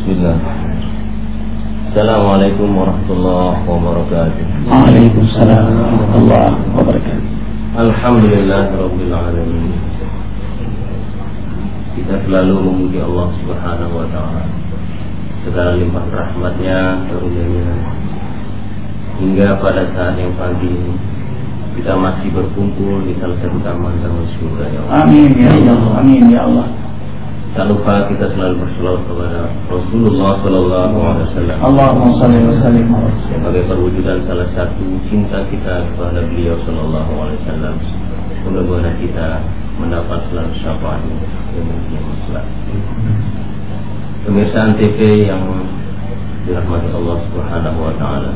Bismillah. Assalamualaikum warahmatullahi wabarakatuh. Waalaikumsalam warahmatullahi wabarakatuh. Alhamdulillah Rabbil Alamin Kita selalu memuji Allah Subhanahu wa Ta'ala Segala limpah rahmatnya, karunia Hingga pada saat yang pagi ini Kita masih berkumpul di salah satu taman taman surga ya Allah Amin ya Allah. Amin ya Allah. Tak lupa kita selalu berselawat kepada Rasulullah Sallallahu Alaihi Wasallam Allahumma salli wa sallim sebagai perwujudan salah satu cinta kita kepada beliau Sallallahu Alaihi Wasallam. Mudah-mudahan kita mendapat selalu syafaatnya yang mungkin masalah. Pemirsa TV yang dirahmati Allah Subhanahu Wa Taala.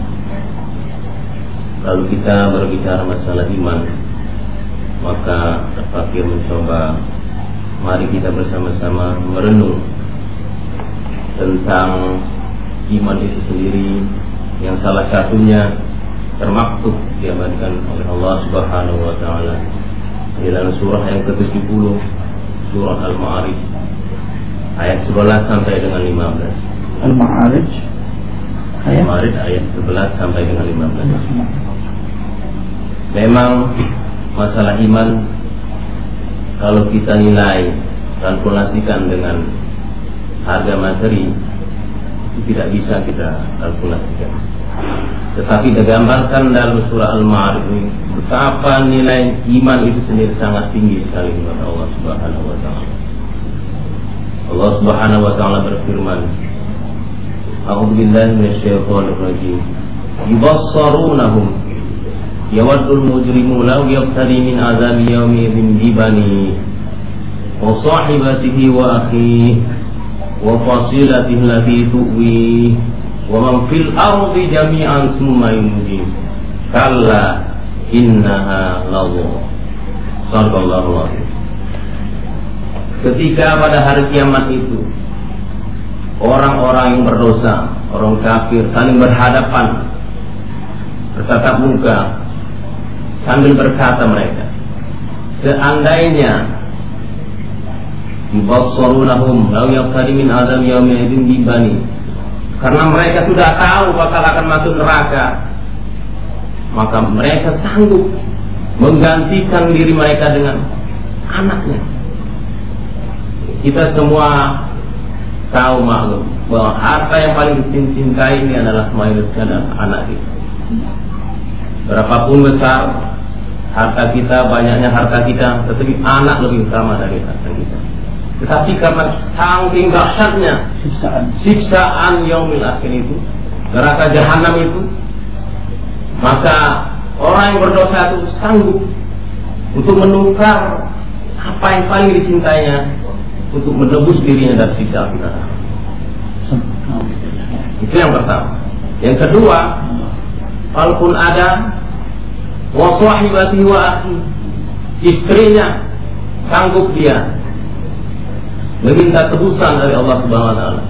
Lalu kita berbicara masalah iman, maka terpakir mencoba mari kita bersama-sama merenung tentang iman itu sendiri yang salah satunya termaktub diabadikan oleh Allah Subhanahu wa taala di dalam surah yang ke-70 surah Al-Ma'arij ayat 11 sampai dengan 15. Al-Ma'arij ayat Al-Ma'arij ayat 11 sampai dengan 15. Memang masalah iman kalau kita nilai kalkulasikan dengan harga materi itu tidak bisa kita kalkulasikan. Tetapi digambarkan dalam surah Al-Ma'arij betapa nilai iman itu sendiri sangat tinggi sekali kepada Allah Subhanahu wa taala. Allah Subhanahu wa taala berfirman, A'udzu billahi minasyaitonir rajim. Yubassarunahum yawaddul mujrimu law yaftadi min azabi yawmi idhin bibani wa sahibatihi wa akhihi wa fasilatihi allati tuwi wa man ardi jami'an summa yunjim kalla innaha lawa sallallahu alaihi ketika pada hari kiamat itu orang-orang yang berdosa orang kafir saling berhadapan bertatap muka sambil berkata mereka seandainya yubassarunahum law yaqtadi min azab yaumin idin bibani karena mereka sudah tahu bakal akan masuk neraka maka mereka sanggup menggantikan diri mereka dengan anaknya. Kita semua tahu maklum bahwa harta yang paling dicintai ini adalah mayoritasnya adalah anak kita berapapun besar harta kita, banyaknya harta kita, tetapi anak lebih utama dari harta kita. Tetapi karena saking dahsyatnya siksaan. siksaan yaumil akhir itu, neraka jahanam itu, maka orang yang berdosa itu sanggup untuk menukar apa yang paling dicintainya untuk menebus dirinya dari siksa api neraka. Itu yang pertama. Yang kedua, walaupun ada wa sahibati wa akhi istrinya sanggup dia meminta tebusan dari Allah Subhanahu wa taala.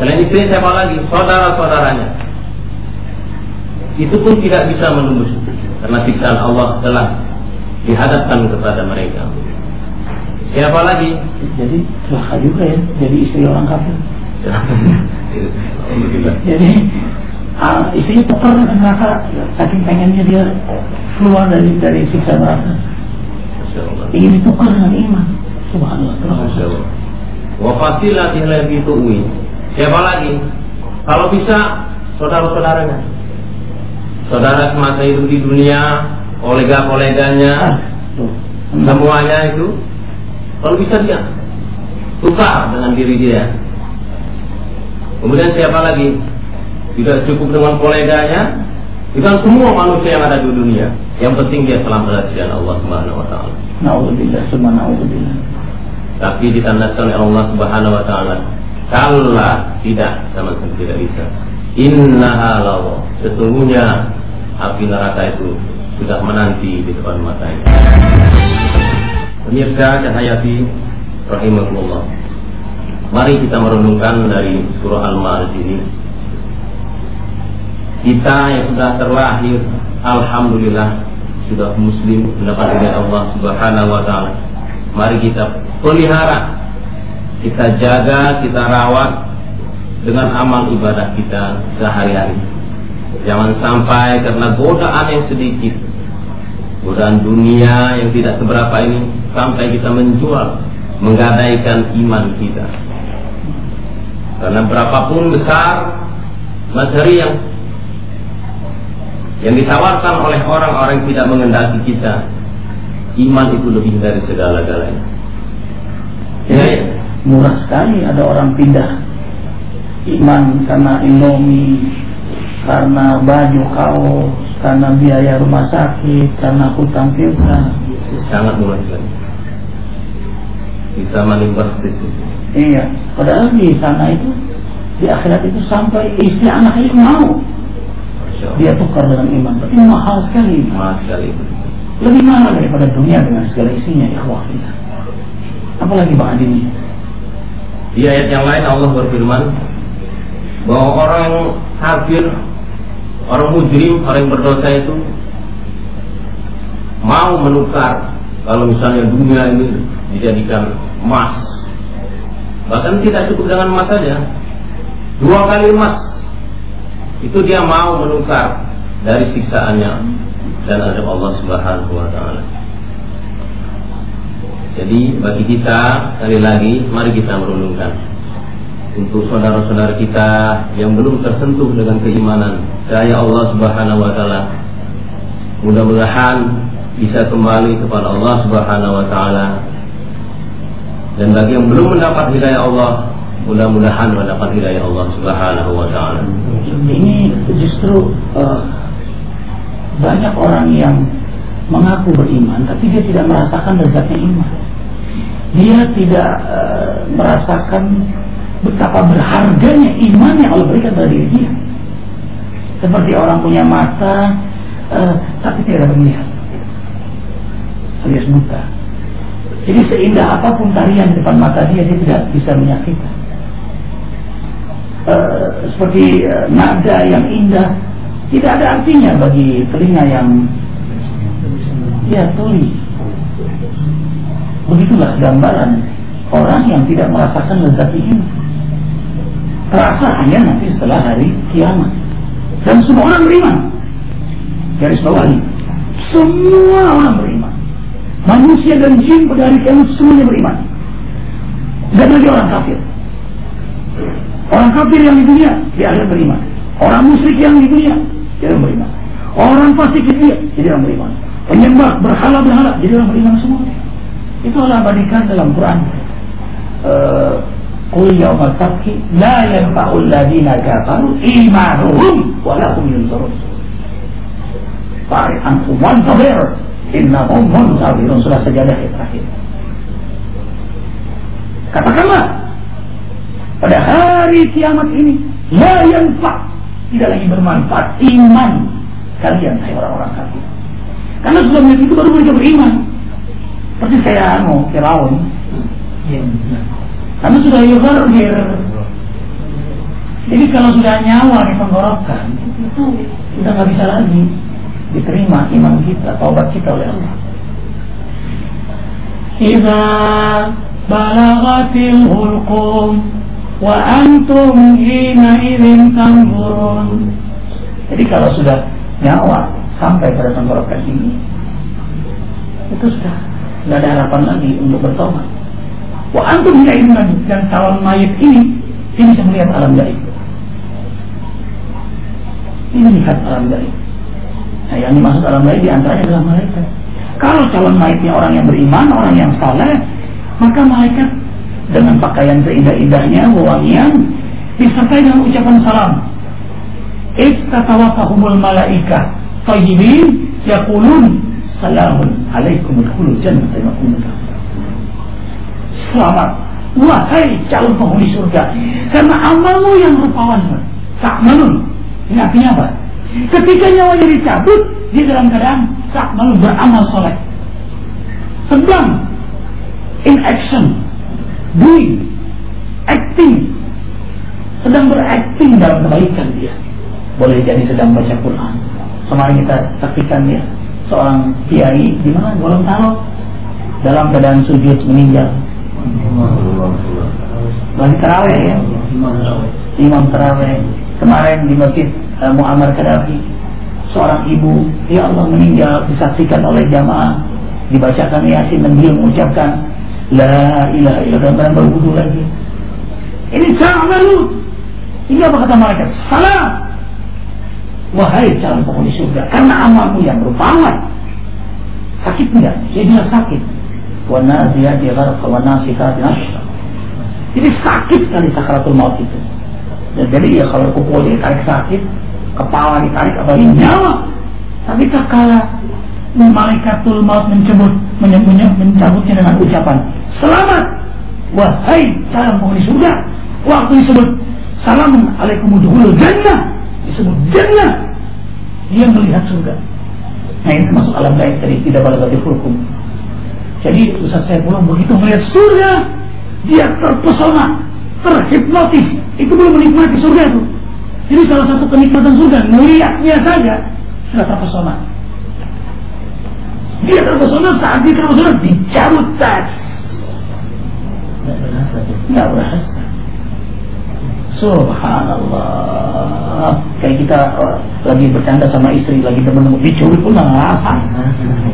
Selain istri siapa lagi? Saudara-saudaranya. Itu pun tidak bisa menembus karena siksaan Allah telah dihadapkan kepada mereka. Siapa lagi? Jadi celaka juga ya jadi istri orang kafir. Jadi istrinya tukar dengan neraka saking pengennya dia keluar dari dari siksa neraka. Ingin ditukar dengan iman. Subhanallah. Wa fasilati lagi tuwi. Siapa lagi? Kalau bisa saudara-saudaranya. Saudara semasa itu di dunia, kolega-koleganya, Ah, semuanya itu kalau bisa dia tukar dengan diri dia. Kemudian siapa lagi? Tidak cukup dengan koleganya, dengan semua manusia yang ada di dunia. Yang penting dia selamat dari jalan Allah Subhanahu wa taala. Naudzubillah, semua naudzubillah. Tapi ditandaskan oleh Allah Subhanahu wa taala. Kalla tidak sama sekali tidak bisa. Innaha lawa. Sesungguhnya api neraka itu sudah menanti di depan matanya. Pemirsa cahayati rahimahullah. Mari kita merenungkan dari surah Al-Ma'arij ini. Kita yang sudah terlahir, alhamdulillah sudah muslim mendapat hidayah Allah Subhanahu wa taala. Mari kita pelihara kita jaga, kita rawat dengan amal ibadah kita sehari-hari. Jangan sampai karena godaan yang sedikit, godaan dunia yang tidak seberapa ini, sampai kita menjual, menggadaikan iman kita. Karena berapapun besar materi yang yang ditawarkan oleh orang-orang yang tidak mengendaki kita, iman itu lebih dari segala-galanya. Ya, ya, murah sekali ada orang pindah iman karena Indomie, karena baju kaos, karena biaya rumah sakit, karena hutang piutang. Sangat murah sekali. Bisa menimpas itu. Iya, padahal di sana itu di akhirat itu sampai istri anak itu mau dia tukar dengan iman, tapi mahal sekali. Mahal sekali. Lebih mahal daripada dunia dengan segala isinya ikhwah kita. Apalagi Bang Adi Di ayat yang lain Allah berfirman bahwa orang kafir, orang mujrim, orang yang berdosa itu mau menukar kalau misalnya dunia ini dijadikan emas bahkan tidak cukup dengan emas saja dua kali emas itu dia mau menukar dari siksaannya dan adab Allah Subhanahu wa taala. Jadi bagi kita sekali lagi mari kita merenungkan untuk saudara-saudara kita yang belum tersentuh dengan keimanan saya Allah Subhanahu wa taala mudah-mudahan bisa kembali kepada Allah Subhanahu wa taala dan bagi yang belum mendapat hidayah Allah mudah-mudahan mendapat hidayah Allah Subhanahu wa taala. Ini justru uh, banyak orang yang mengaku beriman tapi dia tidak merasakan lezatnya iman. Dia tidak uh, merasakan betapa berharganya iman yang Allah berikan pada diri dia. Seperti orang punya mata uh, tapi tidak melihat. Alias buta. Jadi seindah apa pun tarian di depan mata dia, dia tidak bisa menyaksikan. Eh, seperti uh, nada yang indah tidak ada artinya bagi telinga yang ya tuli. Begitulah gambaran orang yang tidak merasakan lezat ini. Terasa hanya nanti setelah hari kiamat. Dan semua orang beriman. Garis bawahi. Semua orang beriman. Manusia dan jin pada hari kiamat semuanya beriman. Dan lagi orang kafir. Orang kafir yang di dunia, dia akan beriman. Orang musyrik yang di dunia, dia akan beriman. Orang fasik di dunia, dia akan beriman. Penyembah berhala-berhala, jadi orang beriman semua. Itu Allah abadikan dalam Quran. Eh, Qul yawma tabki la yanfa'ul ladina kafaru imanuhum wa lahum yunzarun. Fa'ri antum wantabir innahum muntabirun. Sudah sejadah terakhir. Katakanlah pada hari kiamat ini la yanfa tidak lagi bermanfaat. Iman. Kalian hai orang-orang kafir. Karena sudah melihat itu baru mereka beriman. Seperti saya anu Firaun karena sudah yuhargir jadi kalau sudah nyawa di tenggorokan itu sudah nggak bisa lagi diterima iman kita taubat kita oleh Allah. Iza balagatil hulqum wa antum hina idzin. Jadi kalau sudah nyawa sampai pada tenggorokan ini, itu sudah tidak ada harapan lagi untuk bertobat. Wa antum hina dan calon mayit ini dia bisa melihat alam gaib. Ini melihat alam gaib. Nah, yang dimaksud alam gaib di antaranya adalah malaikat. Kalau calon mayitnya orang yang beriman, orang yang saleh, maka malaikat dengan pakaian seindah-indahnya, wewangian, disertai dengan ucapan salam. Istatawafahumul malaika tayyibin yaqulun salamun alaikum udkhulul jannata Selamat. Wahai calon penghuni surga karena amalmu yang rupawan tak malun ini artinya apa? Ketika nyawanya dicabut dia dalam keadaan tak malun beramal soleh. Sedang in action doing, acting, sedang berakting dalam kebaikan dia. Boleh jadi sedang baca Quran. Semarin kita saksikan ya, seorang kiai di mana? Gorontalo dalam keadaan sujud meninggal. lagi terawih ya? Imam terawih. Kemarin di masjid uh, Muammar Gaddafi seorang ibu ya Allah meninggal disaksikan oleh jamaah. Dibacakan yasin dan dia mengucapkan la ilaha illallah. Berwudu lagi. Ini sa'amalu ini apa kata malaikat? Salam. Wahai calon penghuni surga karena amalmu yang berpahala sakit enggak dia bilang sakit. Wa naziyati gharqa wa nasikati nashra jadi sakit sekali sakaratul maut itu. Dan jadi ya kalau kupul ditarik sakit, kepala ditarik apalagi nyawa. Tapi tak kala malaikatul maut mencabut, menyebutnya, mencabutnya dengan ucapan selamat wahai calon penghuni surga waktu disebut salam alaikum duhulul jannah disebut jannah dia melihat surga nah ini termasuk alam gaib tadi tidak boleh hukum jadi Ustaz saya pulang begitu melihat surga dia terpesona, terhipnotis. Itu belum menikmati surga itu. Jadi salah satu kenikmatan surga, melihatnya saja sudah terpesona. Dia terpesona saat dia terpesona dicabut tas. Tidak berhasil. Subhanallah. Kayak kita uh, lagi bercanda sama istri, lagi temen dicuri pun nggak ngerasa.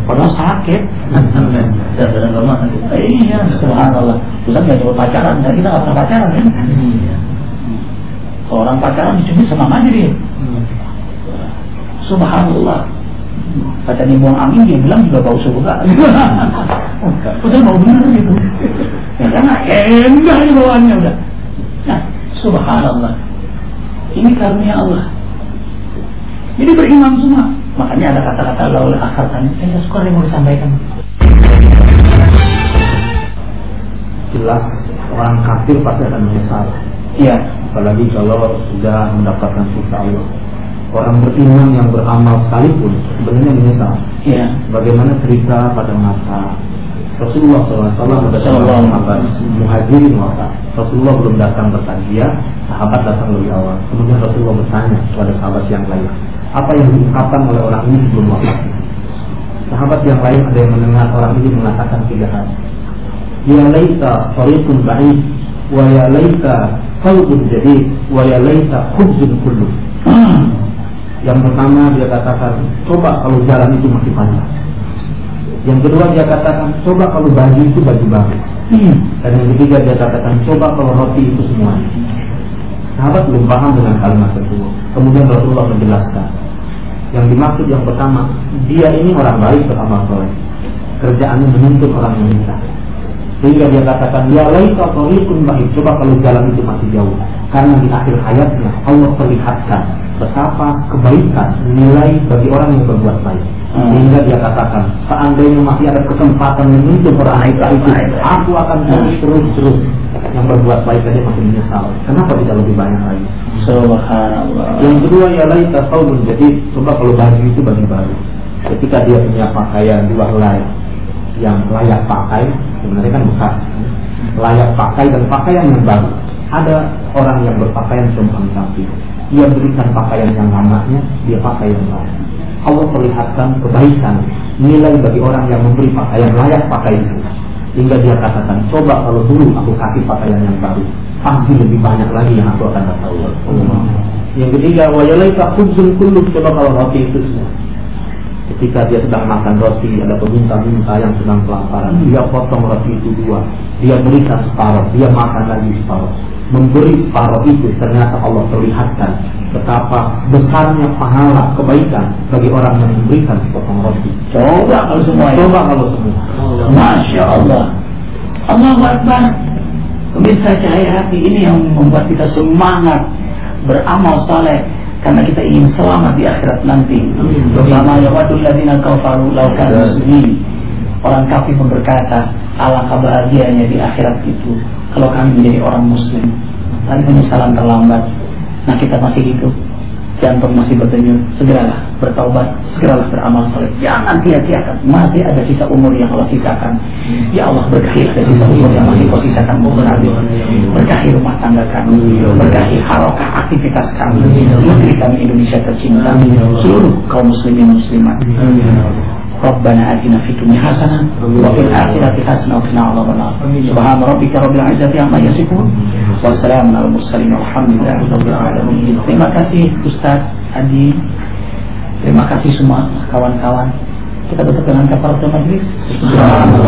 Padahal sakit. Iya, subhanallah. Kita nggak coba pacaran, kan kita nggak pernah pacaran kan? Orang pacaran dicuri sama aja dia. Subhanallah. Kata dia buang angin, dia bilang juga bau surga. Udah bau bener gitu. Ya karena endah nih bawaannya udah. Nah, Subhanallah. Ini karunia Allah. Jadi beriman semua. Makanya ada kata-kata laul akal tadi. Saya suka yang mau disampaikan. Jelas orang kafir pasti akan menyesal. Iya. Apalagi kalau sudah mendapatkan siksa Allah. Orang beriman yang beramal sekalipun sebenarnya menyesal. Iya. Bagaimana cerita pada masa Rasulullah SAW bersama sahabat muhajirin wafat. Rasulullah belum datang bertanya, sahabat datang lebih awal. Kemudian Rasulullah bertanya kepada sahabat yang lain, apa yang diungkapkan oleh orang ini sebelum wafat? Sahabat yang lain ada yang mendengar orang ini mengatakan tiga hal. Ya laita tariqun ba'id wa ya laita thawbun jadid wa ya laita khubzun kullu. Yang pertama dia katakan, coba kalau jalan itu masih panjang yang kedua dia katakan, coba kalau baju itu baju baru. Hmm. Dan yang ketiga dia katakan, coba kalau roti itu semuanya. Sahabat belum paham dengan kalimat tersebut. Kemudian Rasulullah menjelaskan. Yang dimaksud yang pertama, dia ini orang baik beramal soleh. Kerjaannya menuntut orang meminta. Sehingga dia katakan, ya laika tariqun baik. Coba kalau jalan itu masih jauh. Karena di akhir hayatnya Allah perlihatkan betapa kebaikan nilai bagi orang yang berbuat baik. Hmm. Sehingga dia katakan, seandainya masih ada kesempatan menuntut orang itu, aku akan terus terus terus yang berbuat baik saja masih menyesal. Kenapa tidak lebih banyak lagi? Subhanallah. Yang kedua ya lain tahu jadi coba kalau baju itu baju baru. Ketika dia punya pakaian dua helai yang layak pakai, sebenarnya kan bekas. Layak pakai dan pakaian yang baru. Ada orang yang berpakaian sombong tapi dia berikan pakaian yang lamanya, dia pakai yang baru. Allah perlihatkan kebaikan nilai bagi orang yang memberi pakaian layak pakai itu hingga dia katakan coba kalau dulu aku kasih pakaian yang baru pasti lebih banyak lagi yang aku akan dapat Allah yang ketiga wajalaika khubzul kullu coba kalau roti itu ketika dia sedang makan roti ada peminta-minta yang sedang kelaparan dia potong roti itu dua dia berikan separuh dia makan lagi separuh memberi separuh itu ternyata Allah perlihatkan betapa besarnya pahala kebaikan bagi orang yang memberikan sepotong roti. Coba kalau semua. Coba kalau semua. Masya Allah. Allah Akbar. Pemirsa cahaya hati ini yang membuat kita semangat beramal saleh karena kita ingin selamat di akhirat nanti. Bersama ya wadul ladina kafaru laukan muslimin. Orang kafir berkata, alangkah bahagianya di akhirat itu kalau kami menjadi orang muslim. Tapi penyesalan terlambat. Nah kita masih hidup jantung masih berdenyut segeralah bertaubat. Segeralah beramal soleh. Jangan sia-siakan. Masih ada sisa umur yang Allah sisakan. Ya Allah berkahi ada sisa umur yang masih kau sisakan berkahi berkahi rumah tangga kami. Berkahi harokah aktivitas kami. Negeri kami Indonesia tercinta. Seluruh kaum muslimin muslimat ربنا آتنا في الدنيا حسنة وفي الآخرة حسنة وقنا عذاب النار سبحان ربك رب العزة عما يصفون وسلام على المرسلين والحمد لله رب العالمين terima kasih Ustaz Adi terima kasih semua kawan-kawan kita tutup dengan kafaratul majlis. Subhanallah.